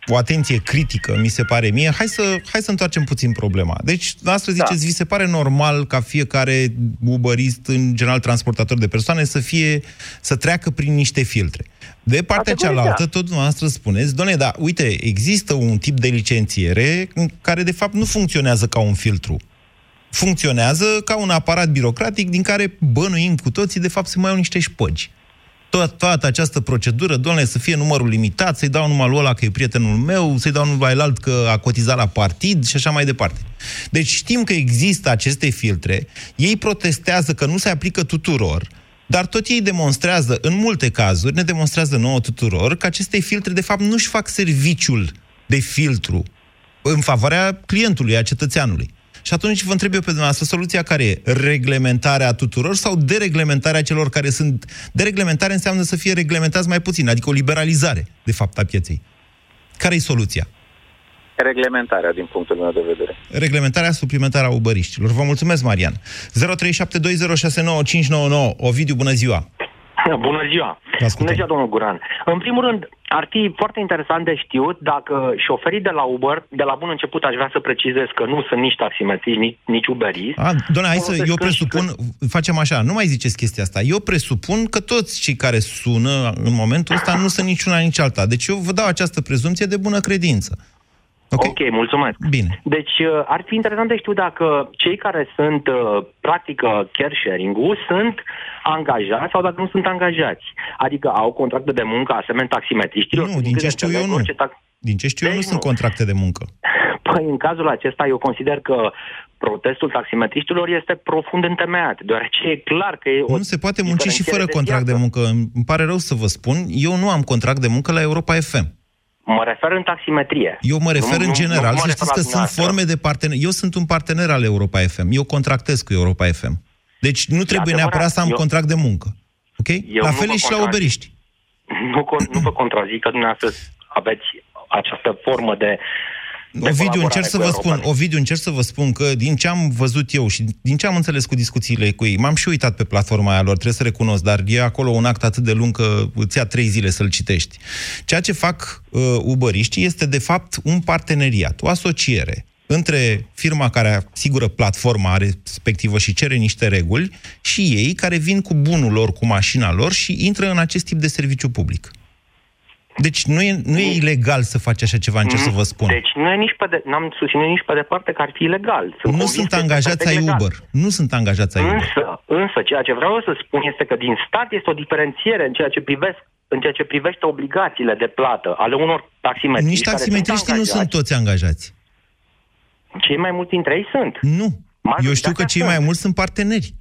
o atenție critică, mi se pare mie. Hai să, hai să întoarcem puțin problema. Deci, astăzi Da. ziceți, vi se pare normal ca fiecare uberist, în general transportator de persoane, să fie, să treacă prin niște filtre. De partea Categoric, cealaltă, da. tot dumneavoastră spuneți, doamne, da, uite, există un tip de licențiere în care, de fapt, nu funcționează ca un filtru. Funcționează ca un aparat birocratic din care bănuim cu toții, de fapt, se mai au niște șpăgi tot, toată această procedură, doamne, să fie numărul limitat, să-i dau numai lui ăla că e prietenul meu, să-i dau numai la alt că a cotizat la partid și așa mai departe. Deci știm că există aceste filtre, ei protestează că nu se aplică tuturor, dar tot ei demonstrează, în multe cazuri, ne demonstrează nouă tuturor că aceste filtre, de fapt, nu-și fac serviciul de filtru în favoarea clientului, a cetățeanului. Și atunci vă întreb eu pe dumneavoastră, soluția care e? Reglementarea tuturor sau dereglementarea celor care sunt... Dereglementare înseamnă să fie reglementați mai puțin, adică o liberalizare, de fapt, a pieței. Care e soluția? Reglementarea, din punctul meu de vedere. Reglementarea suplimentară a ubăriștilor. Vă mulțumesc, Marian. 0372069599. Ovidiu, bună ziua! Bună ziua! Vă ascultăm. Bună ziua, domnul Guran. În primul rând, ar fi foarte interesant de știut dacă șoferii de la Uber, de la bun început aș vrea să precizez că nu sunt nici taximetriști, nici, nici uberiști. A, doamne, hai să, folosesc eu când și presupun, facem așa, nu mai ziceți chestia asta. Eu presupun că toți cei care sună în momentul ăsta nu sunt niciuna nici alta. Deci eu vă dau această prezumție de bună credință. Ok, okay mulțumesc. Bine. Deci uh, ar fi interesant de știut dacă cei care sunt, uh, practică care sharing-ul, sunt angajați sau dacă nu sunt angajați. Adică au contracte de muncă asemenea taximetriștilor. Nu, din ce știu eu nu. Din ce știu eu nu Deci sunt nu. contracte de muncă. Păi în cazul acesta eu consider că protestul taximetriștilor este profund întemeiat, deoarece e clar că e o Nu se poate munci și diferențiere fără contract de piață. muncă. Îmi pare rău să vă spun, eu nu am contract de muncă la Europa FM. Mă refer în taximetrie. Eu mă refer Nu- în nu- general, nu mă să refer știți la că sunt dumneavoastră. forme de partener. Eu sunt un partener al Europa FM. Eu contractez cu Europa FM. Deci nu trebuie adevărat, neapărat să am eu- contract de muncă. Ok? Eu la nu fel vă e și la contrazic. uberiști. Nu, con- nu vă contrazic că dumneavoastră aveți această formă de... de Ovidiu, încerc să vă colaborare cu spun, Ovidiu, încerc să vă spun că din ce am văzut eu și din ce am înțeles cu discuțiile cu ei, m-am și uitat pe platforma aia lor, trebuie să recunosc, dar e acolo un act atât de lung că îți ia trei zile să-l citești. Ceea ce fac uh, uberiștii este, de fapt, un parteneriat, o asociere între firma care asigură platforma respectivă și cere niște reguli și ei care vin cu bunul lor, cu mașina lor și intră în acest tip de serviciu public. Deci nu e, nu e ilegal să faci așa ceva, încerc să vă spun. Deci nu e nici pe de, n-am susținut nici pe departe că ar fi ilegal. Sunt nu convins sunt că este angajați perfect ai legal. Uber. Nu sunt angajați ai Uber. Însă, însă, ceea ce vreau să spun este că din start este o diferențiere în ceea ce privesc în ceea ce privește obligațiile de plată ale unor taximetriști. Nici care taximetriștii nu angajați. sunt toți angajați. Cei mai mulți dintre ei sunt. Nu. Eu știu că cei mai mulți sunt parteneri.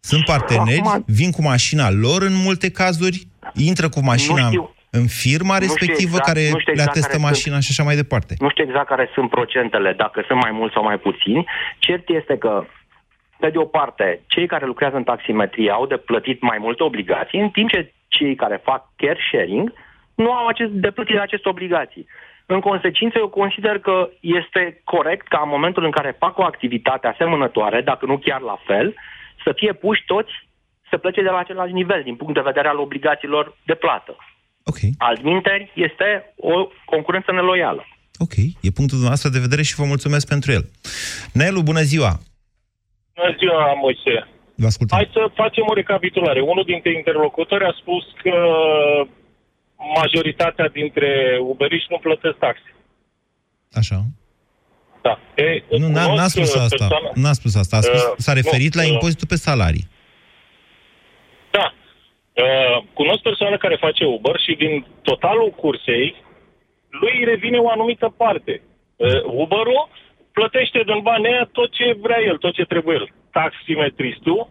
Sunt parteneri, Acum- vin cu mașina lor în multe cazuri, intră cu mașina Nu știu. în firma Nu știu respectivă exact- care nu știu le exact atestă care mașina și așa mai departe. Nu știu exact care sunt procentele, dacă sunt mai mulți sau mai puțini. Cert este că, pe de o parte, cei care lucrează în taximetrie au de plătit mai multe obligații, în timp ce cei care fac care sharing nu au acest, de plătit aceste obligații. În consecință, eu consider că este corect ca în momentul în care fac o activitate asemănătoare, dacă nu chiar la fel, să fie puși toți să plece de la același nivel, din punct de vedere al obligațiilor de plată. Ok. Altminteri, este o concurență neloială. Ok, e punctul dumneavoastră de vedere și vă mulțumesc pentru el. Nelu, bună ziua! Bună ziua, Moise. Vă ascultăm. Hai să facem o recapitulare. Unul dintre interlocutori a spus că majoritatea dintre uberiști nu plătesc taxe. Așa. Da. E, Nu, n-a, n-a cunosc spus asta. persoane- N-a spus asta. A spus, Uh, s-a referit nu, la uh, impozitul pe salarii. Da. Uh, cunosc persoane care face Uber și din totalul cursei lui îi revine o anumită parte. Uh, Uber-ul plătește din banii aia tot ce vrea el, tot ce trebuie el. Taximetristul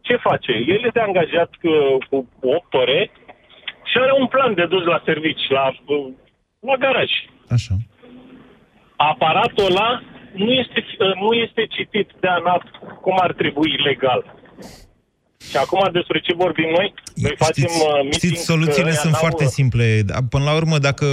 ce face? El este angajat cu, cu 8 ore și are un plan de dus la servici, la, uh, la garaj. Așa. Aparatul ăla nu este, uh, nu este citit de ANAF cum ar trebui legal. Și acum despre ce vorbim noi? Noi facem uh, meeting Știți, soluțiile că sunt ăia foarte n-au- simple. Da, Până la urmă, dacă...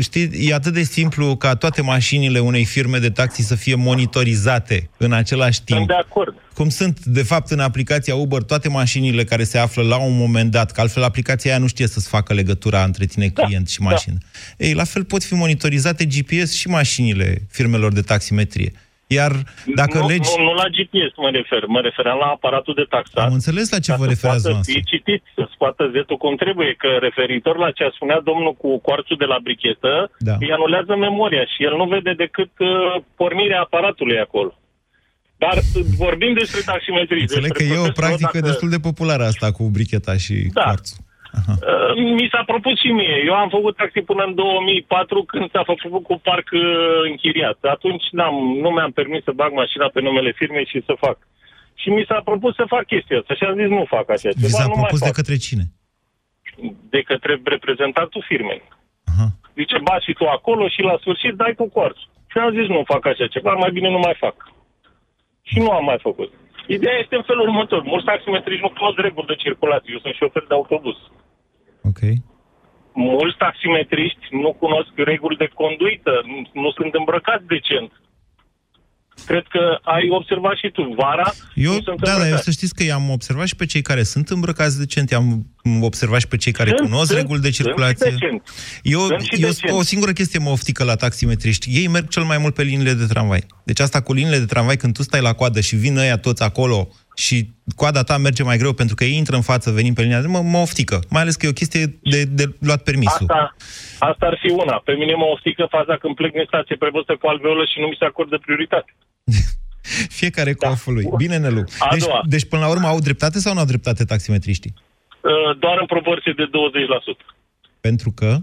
Știți, e atât de simplu ca toate mașinile unei firme de taxi să fie monitorizate în același timp. Sunt de acord. Cum sunt, de fapt, în aplicația Uber, toate mașinile care se află la un moment dat, că altfel aplicația aia nu știe să-ți facă legătura între tine, client și mașină. Ei, la fel pot fi monitorizate GPS și mașinile firmelor de taximetrie. Iar dacă nu, legi... nu, nu la GPS mă refer, mă referam la aparatul de taxat. Am înțeles la ce ca vă să referați poată noastră. fi citit, să scoată zetul cum trebuie, că referitor la ce a spunea domnul cu coarțul de la brichetă, Da. îi anulează memoria și el nu vede decât uh, pornirea aparatului acolo. Dar uh, vorbim despre taximetrie. Înțeleg că despre e o procesul practică dacă- destul de populară asta cu bricheta și Da. quarțul. Uh, Mi s-a propus și mie. Eu am făcut taxi până în 2004 când s-a făcut cu parc uh, închiriat. Atunci n-am, nu mi-am permis să bag mașina pe numele firmei și să fac. Și mi s-a propus să fac chestia asta și am zis nu fac așa ceva. Vi s-a nu propus mai de fac. către cine? de către reprezentantul firmei. Zice, ba și tu acolo și la sfârșit dai cu corțul. Și am zis, nu fac așa ceva, mai bine nu mai fac. Și nu am mai făcut. Ideea este în felul următor. Mulți taximetriști nu cunosc reguli de circulație. Eu sunt șofer de autobuz. Ok. Mulți taximetriști nu cunosc reguli de conduită, nu, nu sunt îmbrăcați decent. Cred că ai observat și tu. Vara Eu, nu sunt da, da, eu îmbrăcați. să știți că i-am observat și pe cei care sunt îmbrăcați decent, i-am observat și pe cei care Sunt, cunosc sunt, reguli de sunt și circulație. decent. Eu, Sunt și eu decent. o singură chestie mă oftică la taximetriști. Ei merg cel mai mult pe liniile de tramvai. Deci asta cu liniile de tramvai, când tu stai la coadă și vin ăia toți acolo și coada ta merge mai greu pentru că ei intră în față venind pe linia de mă, mă oftică. Mai ales că e o chestie de, de luat permisul. Asta, asta ar fi una. Pe mine mă oftică faza când plec din stație prevăzută cu alveolă și nu mi se acordă prioritate. Fiecare cu aful lui. Bine, Nelu. A Deci, doua. deci, până la urmă, au dreptate sau nu au dreptate taximetriștii? Uh, Doar în proporție de 20%. Pentru că...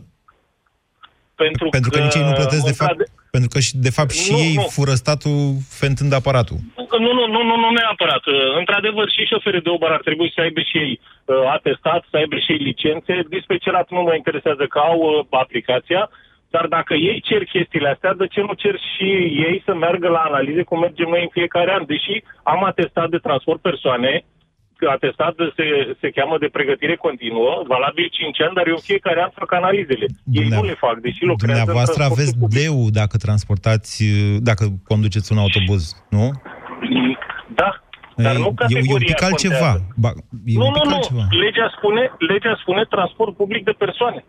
Pentru, Pentru că nici ei nu plătesc, de fapt, într-ade- pentru că, și, de fapt, și Nu, ei nu. fură statul fentând aparatul. Nu, nu, nu, nu, nu neapărat. Uh, Într-adevăr, și șoferii de Uber ar trebui să aibă și ei uh, atestat, să aibă și ei licențe. Dispecerat nu mă interesează că au uh, aplicația. Dar dacă ei cer chestiile astea, de ce nu cer și ei să meargă la analize cum mergem noi în fiecare an? Deși am atestat de transport persoane, că atestat de, se, se cheamă de pregătire continuă, valabil 5 ani, dar eu în fiecare an fac analizele. Ei nu le fac, deși lucrează Dumneavoastră în aveți deu dacă transportați, dacă conduceți un autobuz, nu? Da, dar nu e, e un categoria pic altceva. contează. Ba, e nu, un pic nu, nu. altceva. Legea spune, legea spune transport public de persoane.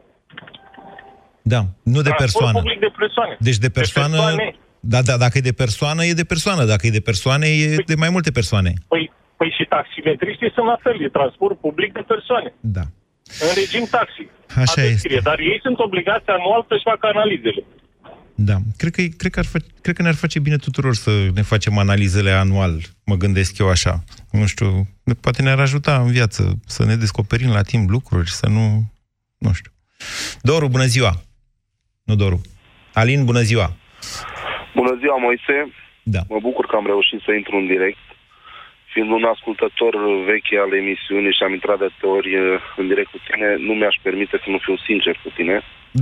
Da, nu de transport persoană. public de persoane. Deci de persoană... De persoane. Da, da, dacă e de persoană, e de persoană. Dacă e de persoane, e de mai multe persoane. Păi, păi și taximetriștii sunt la fel, e transport public de persoane. Da. În regim taxi. Așa Atât este. scrie. Dar ei sunt obligați anual să-și facă analizele. Da. Cred că, cred, că ar fa- cred că ne-ar face bine tuturor să ne facem analizele anual, mă gândesc eu așa. Nu știu, poate ne-ar ajuta în viață să ne descoperim la timp lucruri, să nu... Nu știu. Doru, bună ziua! Nu Doru. Alin, bună ziua! Bună ziua, Moise. Da. Mă bucur că am reușit să intru în direct. Fiind un ascultător vechi al emisiunii și am intrat de atâtea ori eh, în direct cu tine, nu mi-aș permite să nu fiu sincer cu tine.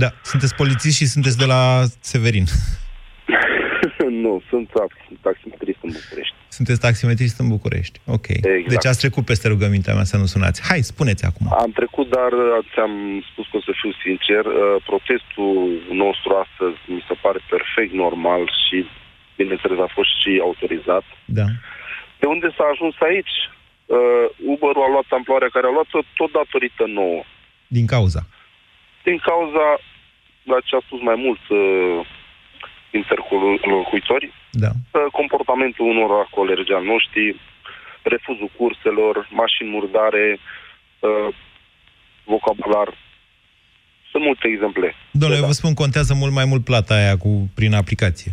Da, sunteți polițist și sunteți de la Severin. nu, sunt tax- taximetrist în București. Sunteți taximetrist în București. Ok. Exact. Deci ați trecut peste rugămintea mea să nu sunați. Hai, spuneți acum. Am trecut, dar eh, ți-am spus că o să fiu sincer. eh, Protestul nostru astăzi mi se pare perfect normal și, bineînțeles, a fost și autorizat. Da. De unde s-a ajuns aici? Uh, Uber-ul a luat amploarea care a luat-o tot datorită nouă. Din cauza. Din cauza, la ce a spus mai mulți uh, interlocuitori, Da. uh, comportamentul unor colegi al noștri, refuzul curselor, mașini murdare, uh, vocabular. Sunt multe exemple. Domnule, eu vă spun, contează mult mai mult plata aia cu, prin aplicație.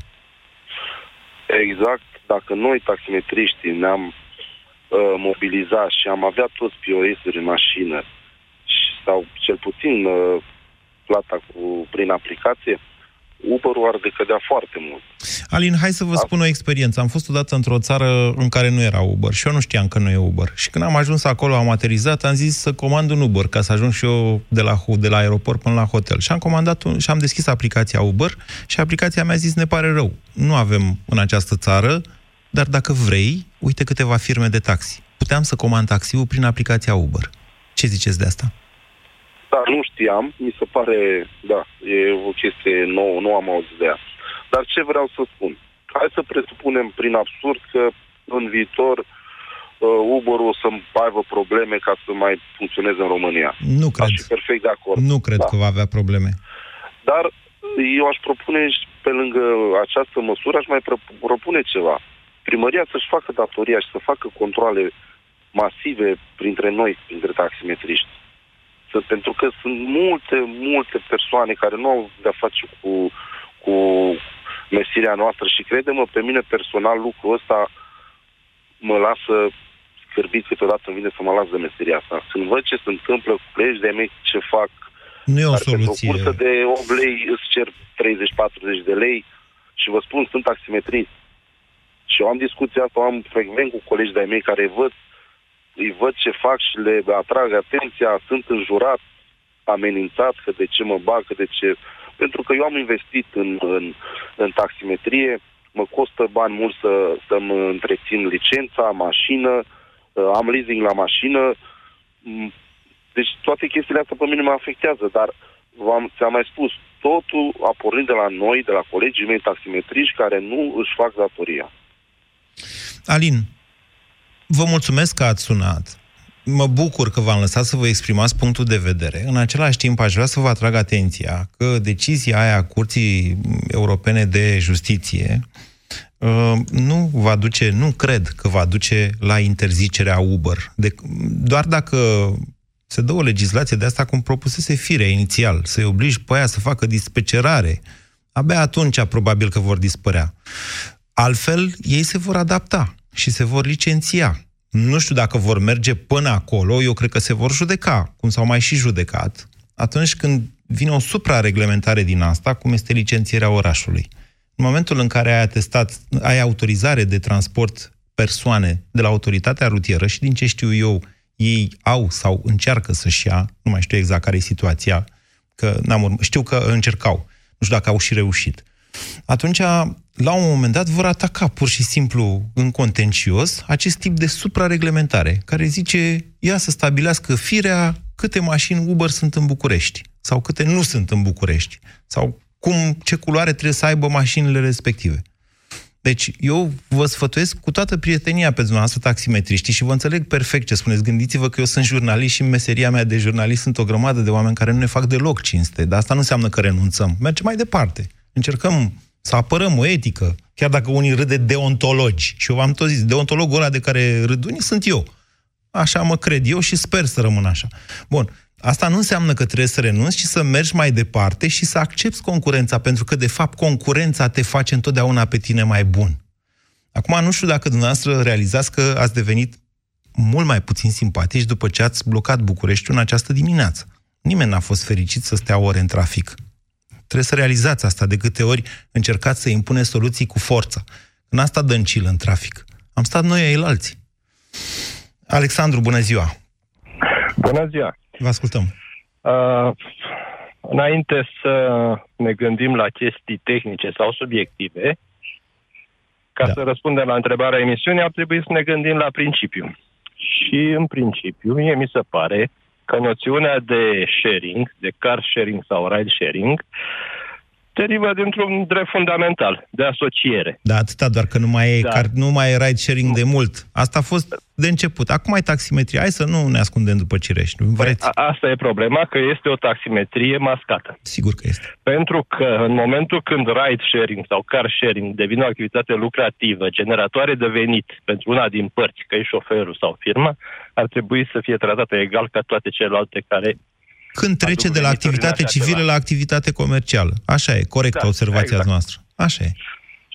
Exact, dacă noi, taximetriștii, ne-am uh, mobilizat și am avea toți POS-uri în mașină, și, sau cel puțin uh, plata cu, prin aplicație, Uber-ul ar decădea foarte mult. Alin, hai să vă spun o experiență. Am fost odată într-o țară în care nu era Uber și eu nu știam că nu e Uber. Și când am ajuns acolo, am aterizat, am zis să comand un Uber ca să ajung și eu de la, de la aeroport până la hotel. Și am comandat un, și am deschis aplicația Uber și aplicația mi-a zis, ne pare rău, nu avem în această țară, dar dacă vrei, uite câteva firme de taxi. Puteam să comand taxiul prin aplicația Uber. Ce ziceți de asta? Da, nu știam, mi se pare, da, e o chestie nouă, nu am auzit de ea. Dar ce vreau să spun? Hai să presupunem prin absurd că în viitor uh, Uber-ul o să aibă probleme ca să mai funcționeze în România. Nu cred. Aș fi perfect de acord. Nu cred Da. că va avea probleme. Dar eu aș propune și pe lângă această măsură, aș mai pro- propune ceva. Primăria să-și facă datoria și să facă controle masive printre noi, printre taximetriști. Să, pentru că sunt multe, multe persoane care nu au de-a face cu, cu mesirea noastră și crede-mă, pe mine personal lucrul ăsta mă lasă scârbit câteodată îmi vine să mă las de meseria asta. Când văd ce se întâmplă cu colegi de mei, ce fac, Nu e o care pentru o soluție. cursă de 8 lei îți cer 30-40 de lei și vă spun, sunt taximetrist. Și eu am discuția asta, o am frecvent cu colegi de-ai mei care îi văd, îi văd ce fac și le atrag atenția, sunt înjurat, amenințat că de ce mă bag, că de ce... Pentru că eu am investit în, în, în taximetrie, mă costă bani mulți să, să-mi întrețin licența, mașină, uh, am leasing la mașină, m, deci toate chestiile astea pe mine mă afectează, dar v-am, ți-am mai spus, totul a pornit de la noi, de la colegii mei taximetriști care nu își fac datoria. Alin, vă mulțumesc că ați sunat. Mă bucur că v-am lăsat să vă exprimați punctul de vedere. În același timp, aș vrea să vă atrag atenția că decizia aia a Curții Europene de Justiție uh, nu va duce, nu cred că va duce la interzicerea Uber. De, doar dacă se dă o legislație de asta cum propusese firea inițial, să-i obligi pe aia să facă dispecerare, abia atunci probabil că vor dispărea. Altfel, ei se vor adapta și se vor licenția. Nu știu dacă vor merge până acolo, eu cred că se vor judeca, cum s-au mai și judecat, atunci când vine o suprareglementare din asta, cum este licențierea orașului. În momentul în care ai atestat, ai autorizare de transport persoane de la autoritatea rutieră și din ce știu eu, ei au sau încearcă să-și ia, nu mai știu exact care e situația, că n-am urmă, știu că încercau, Nu știu dacă au și reușit. Atunci, la un moment dat, vor ataca pur și simplu în contencios acest tip de suprareglementare, care zice, ia să stabilească firea câte mașini Uber sunt în București, sau câte nu sunt în București, sau cum, ce culoare trebuie să aibă mașinile respective. Deci, eu vă sfătuiesc cu toată prietenia pe dumneavoastră taximetriști și vă înțeleg perfect ce spuneți. Gândiți-vă că eu sunt jurnalist și în meseria mea de jurnalist sunt o grămadă de oameni care nu ne fac deloc cinste, dar asta nu înseamnă că renunțăm. Mergem mai departe. Încercăm să apărăm o etică, chiar dacă unii râd de deontologi. Și eu v-am tot zis, deontologul ăla de care râd unii sunt eu. Așa mă cred eu și sper să rămân așa. Bun, Asta nu înseamnă că trebuie să renunți, ci să mergi mai departe și să accepti concurența, pentru că, de fapt, concurența te face întotdeauna pe tine mai bun. Acum, nu știu dacă dumneavoastră realizați că ați devenit mult mai puțin simpatici după ce ați blocat Bucureștiul în această dimineață. Nimeni n-a fost fericit să stea ore în trafic. Trebuie să realizați asta de câte ori încercați să impune soluții cu forță. În asta dăncilă în trafic. Am stat noi ei alții. Alexandru, bună ziua! Bună ziua! Vă ascultăm. Uh, înainte să ne gândim la chestii tehnice sau subiective, ca da. să răspundem la întrebarea emisiunii, ar trebui să ne gândim la principiu. Și în principiu, mie mi se pare că noțiunea de sharing, de car sharing sau ride sharing, derivă dintr-un drept fundamental, de asociere. Da, atâta, doar că nu mai e, da. car, nu mai e ride sharing de mult. Asta a fost de început. Acum ai taximetrie. Hai să nu ne ascundem după cirești. Păi, a, asta e problema, că este o taximetrie mascată. Sigur că este. Pentru că în momentul când ride sharing sau car sharing devine o activitate lucrativă, generatoare de venit pentru una din părți, că e șoferul sau firma, ar trebui să fie tratată egal ca toate celelalte care când trece de la activitate civilă la activitate comercială. Așa e, corectă da, observația exact. noastră. Așa e.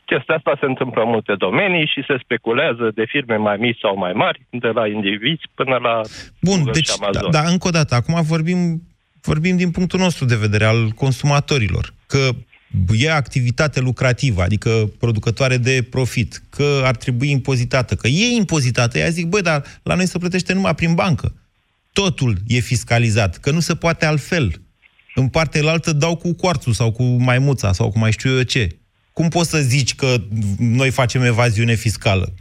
Chestia asta se întâmplă în multe domenii și se speculează de firme mai mici sau mai mari, de la indivizi până la Bun, Google deci, da, da, încă o dată, acum vorbim, vorbim din punctul nostru de vedere al consumatorilor, că e activitate lucrativă, adică producătoare de profit, că ar trebui impozitată, că e impozitată. Ea zic, băi, dar la noi se plătește numai prin bancă. Totul e fiscalizat, că nu se poate altfel. În partea altă dau cu coarțul sau cu maimuța sau cu mai știu eu ce. Cum poți să zici că noi facem evaziune fiscală?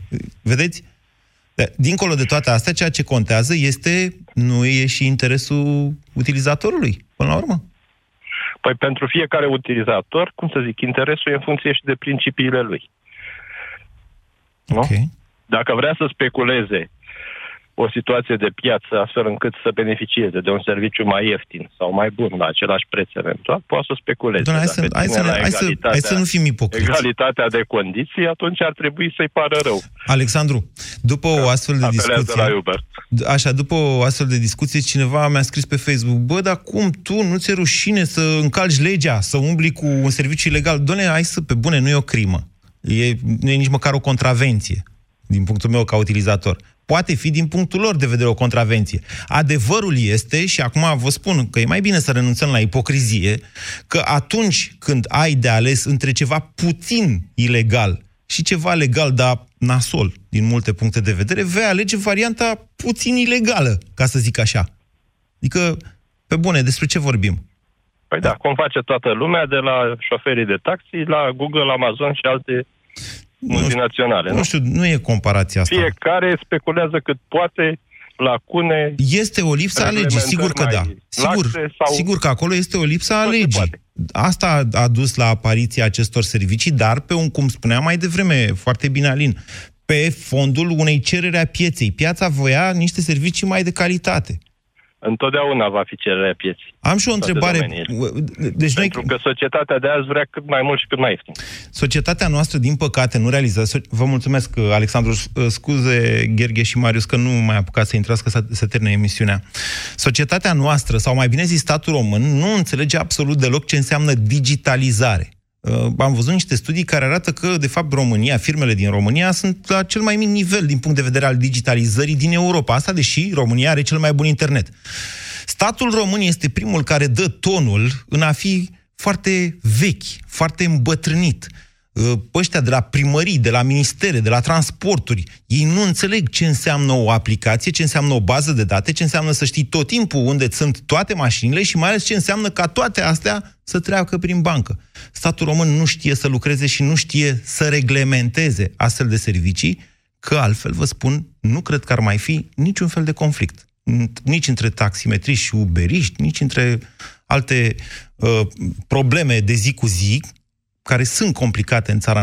Vedeți? Dincolo de toate astea, ceea ce contează este, nu e și interesul utilizatorului, până la urmă? Păi pentru fiecare utilizator, cum să zic, interesul e în funcție și de principiile lui. Okay. Nu? Dacă vrea să speculeze o situație de piață astfel încât să beneficieze de un serviciu mai ieftin sau mai bun la același preț eventual, poate să speculeze. Doamne, hai, să, hai, să, hai, să, hai să nu fim ipocriți. Egalitatea de condiții, atunci ar trebui să-i pară rău. Alexandru, după o da, astfel de discuție... La Uber. Așa, după o astfel de discuție, cineva mi-a scris pe Facebook, bă, dar cum tu nu ți-e rușine să încalci legea, să umbli cu un serviciu ilegal? Doamne, hai să, pe bune, nu e o crimă. E, nu e nici măcar o contravenție, din punctul meu ca utilizator poate fi din punctul lor de vedere o contravenție. Adevărul este, și acum vă spun că e mai bine să renunțăm la ipocrizie, că atunci când ai de ales între ceva puțin ilegal și ceva legal, dar nasol, din multe puncte de vedere, vei alege varianta puțin ilegală, ca să zic așa. Adică, pe bune, despre ce vorbim? Păi da, cum face toată lumea, de la șoferii de taxi, la Google, Amazon și alte multinaționale. Nu, nu știu, nu e comparația asta. Fiecare speculează cât poate lacune. Este o lipsă a legii, sigur că da. Sigur, sau... sigur că acolo este o lipsă a legii. Asta a dus la apariția acestor servicii, dar pe un, cum spuneam mai devreme, foarte bine Alin, pe fondul unei cereri a pieței. Piața voia niște servicii mai de calitate întotdeauna va fi cererea pieții. Am și o întrebare. Deci Pentru noi... că societatea de azi vrea cât mai mult și cât mai ieftin. Societatea noastră, din păcate, nu realizează... Vă mulțumesc, Alexandru. Scuze, Gherghe și Marius, că nu mai apucat să intrați, că să, să termine emisiunea. Societatea noastră, sau mai bine zis statul român, nu înțelege absolut deloc ce înseamnă digitalizare. Uh, am văzut niște studii care arată că, de fapt, România, firmele din România sunt la cel mai mic nivel din punct de vedere al digitalizării din Europa. Asta deși România are cel mai bun internet. Statul român este primul care dă tonul în a fi foarte vechi, foarte îmbătrânit. Uh, ăștia de la primării, de la ministere, de la transporturi, ei nu înțeleg ce înseamnă o aplicație, ce înseamnă o bază de date, ce înseamnă să știi tot timpul unde sunt toate mașinile și mai ales ce înseamnă ca toate astea să treacă prin bancă. Statul român nu știe să lucreze și nu știe să reglementeze astfel de servicii, că altfel, vă spun, nu cred că ar mai fi niciun fel de conflict. Nici între taximetriști și uberiști, nici între alte uh, probleme de zi cu zi, care sunt complicate în țara noastră,